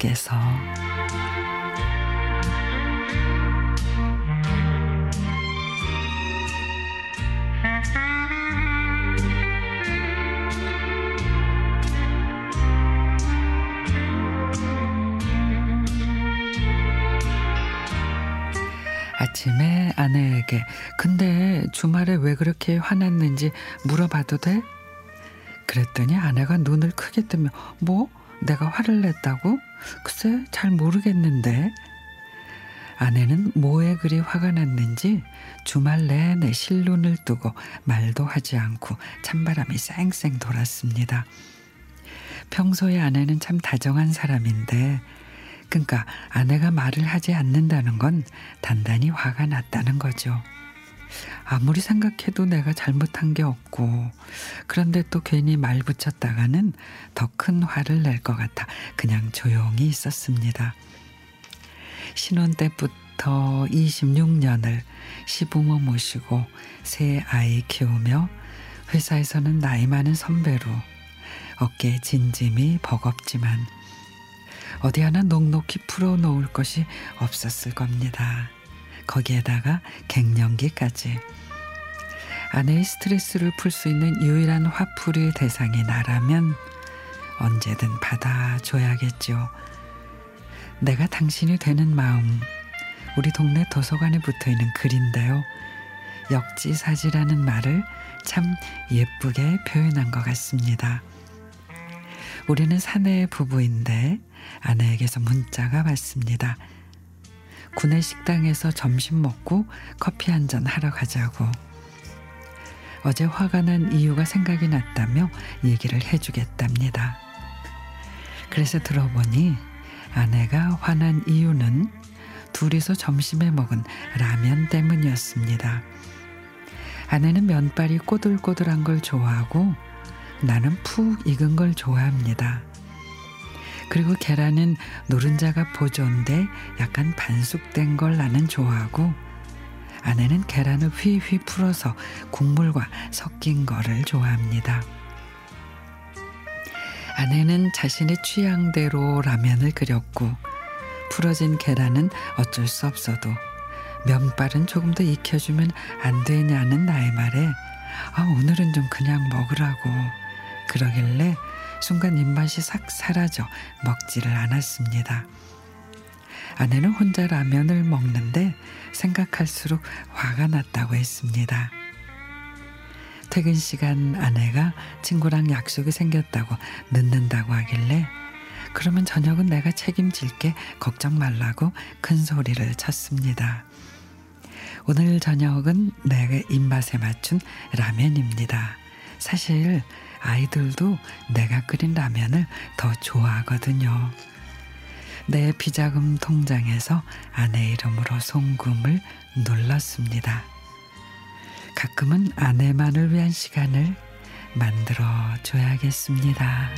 속에서 아침에 아내에게 근데 주말에 왜 그렇게 화났는지 물어봐도 돼? 그랬더니 아내가 눈을 크게 뜨며 뭐? 내가 화를 냈다고? 글쎄 잘 모르겠는데 아내는 뭐에 그리 화가 났는지 주말 내내 실눈을 뜨고 말도 하지 않고 찬바람이 쌩쌩 돌았습니다. 평소에 아내는 참 다정한 사람인데 그러니까 아내가 말을 하지 않는다는 건 단단히 화가 났다는 거죠. 아무리 생각해도 내가 잘못한 게 없고 그런데 또 괜히 말 붙였다가는 더 큰 화를 낼 것 같아 그냥 조용히 있었습니다. 신혼 때부터 26년을 시부모 모시고 새 아이 키우며 회사에서는 나이 많은 선배로 어깨 진짐이 버겁지만 어디 하나 넉넉히 풀어놓을 것이 없었을 겁니다. 거기에다가 갱년기까지. 아내의 스트레스를 풀 수 있는 유일한 화풀이 대상이 나라면 언제든 받아줘야겠죠. 내가 당신이 되는 마음. 우리 동네 도서관에 붙어 있는 글인데요. 역지사지라는 말을 참 예쁘게 표현한 것 같습니다. 우리는 사내 부부인데 아내에게서 문자가 왔습니다. 구내 식당에서 점심 먹고 커피 한 잔 하러 가자고. 어제 화가 난 이유가 생각이 났다며 얘기를 해주겠답니다. 그래서 들어보니 아내가 화난 이유는 둘이서 점심에 먹은 라면 때문이었습니다. 아내는 면발이 꼬들꼬들한 걸 좋아하고 나는 푹 익은 걸 좋아합니다. 그리고 계란은 노른자가 보존돼 약간 반숙된 걸 나는 좋아하고 아내는 계란을 휘휘 풀어서 국물과 섞인 거를 좋아합니다. 아내는 자신의 취향대로 라면을 끓였고 풀어진 계란은 어쩔 수 없어도 면발은 조금 더 익혀주면 안 되냐는 나의 말에 아 오늘은 좀 그냥 먹으라고 그러길래 순간 입맛이 싹 사라져 먹지를 않았습니다. 아내는 혼자 라면을 먹는데 생각할수록 화가 났다고 했습니다. 퇴근 시간 아내가 친구랑 약속이 생겼다고 늦는다고 하길래 그러면 저녁은 내가 책임질게 걱정 말라고 큰 소리를 쳤습니다. 오늘 저녁은 내 입맛에 맞춘 라면입니다. 사실 아이들도 내가 끓인 라면을 더 좋아하거든요. 내 비자금 통장에서 아내 이름으로 송금을 눌렀습니다. 가끔은 아내만을 위한 시간을 만들어 줘야겠습니다.